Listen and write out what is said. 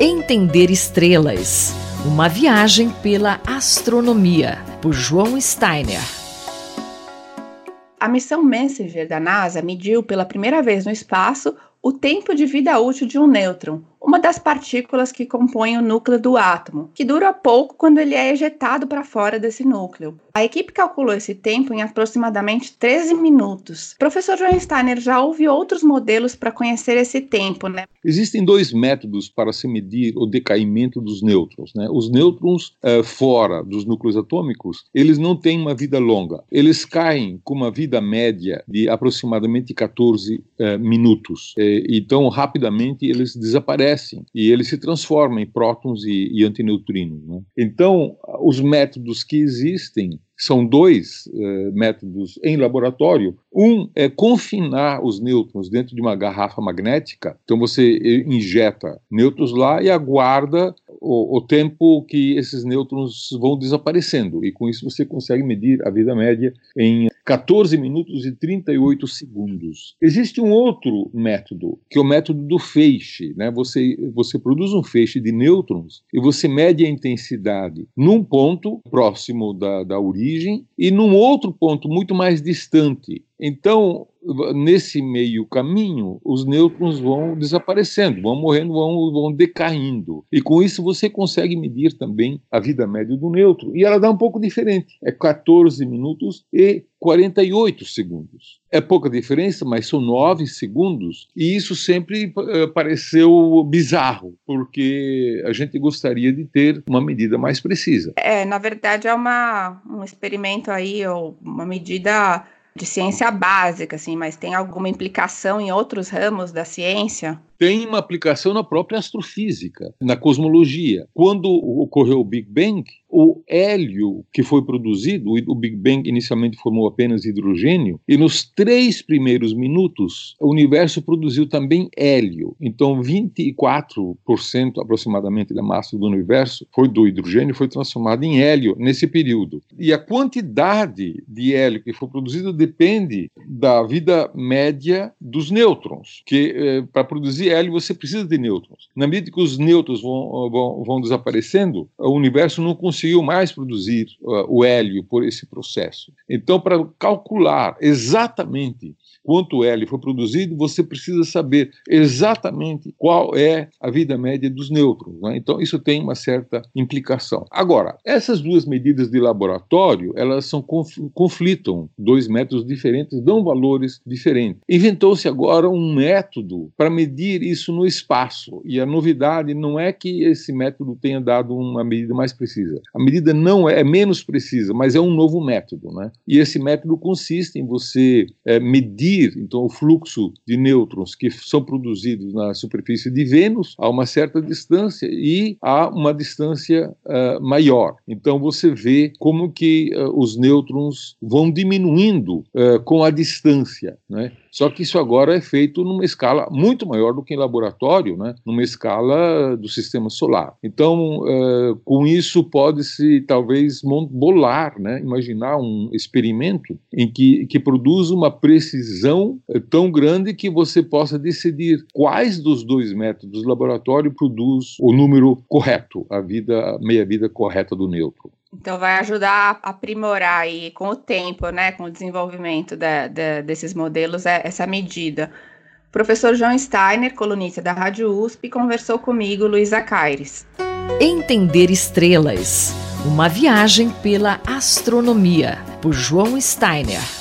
Entender Estrelas. Uma viagem pela astronomia, por João Steiner. A missão Messenger da NASA mediu pela primeira vez no espaço o tempo de vida útil de um nêutron, uma das partículas que compõem o núcleo do átomo, que dura pouco quando ele é ejetado para fora desse núcleo. A equipe calculou esse tempo em aproximadamente 13 minutos. Professor João Steiner, já houve outros modelos para conhecer esse tempo, né? Existem dois métodos para se medir o decaimento dos nêutrons. Né? Os nêutrons uh, fora dos núcleos atômicos, eles não têm uma vida longa. Eles caem com uma vida média de aproximadamente 14 uh, minutos. Uh, então, rapidamente, eles desaparecem e eles se transformam em prótons e, e antineutrinos. Né? Então, os métodos que existem são dois eh, métodos em laboratório. Um é confinar os nêutrons dentro de uma garrafa magnética. Então você injeta nêutrons lá e aguarda o, o, tempo que esses nêutrons vão desaparecendo. E com isso você consegue medir a vida média em 14 minutos e 38 segundos. Existe um outro método, que é o método do feixe. Né? Você, você produz um feixe de nêutrons e você mede a intensidade num ponto próximo da, da origem origem e num outro ponto muito mais distante. Então, nesse meio caminho, os nêutrons vão desaparecendo, vão morrendo, vão, vão decaindo. E com isso você consegue medir também a vida média do nêutron. E ela dá um pouco diferente. É 14 minutos e 48 segundos. É pouca diferença, mas são 9 segundos. E isso sempre uh, pareceu bizarro, porque a gente gostaria de ter uma medida mais precisa. É, na verdade, é uma, um experimento aí, ou uma medida de ciência básica, assim, mas tem alguma implicação em outros ramos da ciência? Tem uma aplicação na própria astrofísica, na cosmologia. Quando ocorreu o Big Bang, o hélio que foi produzido, o Big Bang inicialmente formou apenas hidrogênio, e nos três primeiros minutos o universo produziu também hélio. Então, 24% aproximadamente da massa do universo foi do hidrogênio, foi transformado em hélio nesse período. E a quantidade de hélio que foi produzido depende da vida média dos nêutrons, que eh, para produzir hélio você precisa de nêutrons. Na medida que os nêutrons vão, vão, vão desaparecendo, o universo não conseguiu mais produzir uh, o hélio por esse processo. Então, para calcular exatamente quanto hélio foi produzido, você precisa saber exatamente qual é a vida média dos nêutrons. Né? Então, isso tem uma certa implicação. Agora, essas duas medidas de laboratório, elas são conflitam, dois métodos diferentes dão valores diferentes. Inventou-se agora um método para medir isso no espaço, e a novidade não é que esse método tenha dado uma medida mais precisa. A medida não é, é menos precisa, mas é um novo método, né? E esse método consiste em você é, medir medir então o fluxo de nêutrons que são produzidos na superfície de Vênus a uma certa distância e a uma distância uh, maior. Então você vê como que uh, os nêutrons vão diminuindo uh, com a distância, né? Só que isso agora é feito numa escala muito maior do em laboratório, né? numa escala do sistema solar. Então, uh, com isso, pode-se talvez bolar, né? imaginar um experimento em que, que produza uma precisão eh, tão grande que você possa decidir quais dos dois métodos do laboratório produz o número correto, a vida, meia-vida correta do nêutron. Então vai ajudar a aprimorar aí com o tempo, né, com o desenvolvimento desses modelos, é, essa medida. O professor João Steiner, colunista da Rádio USP, conversou comigo, Luísa Caires. Entender estrelas. Uma viagem pela astronomia, por João Steiner.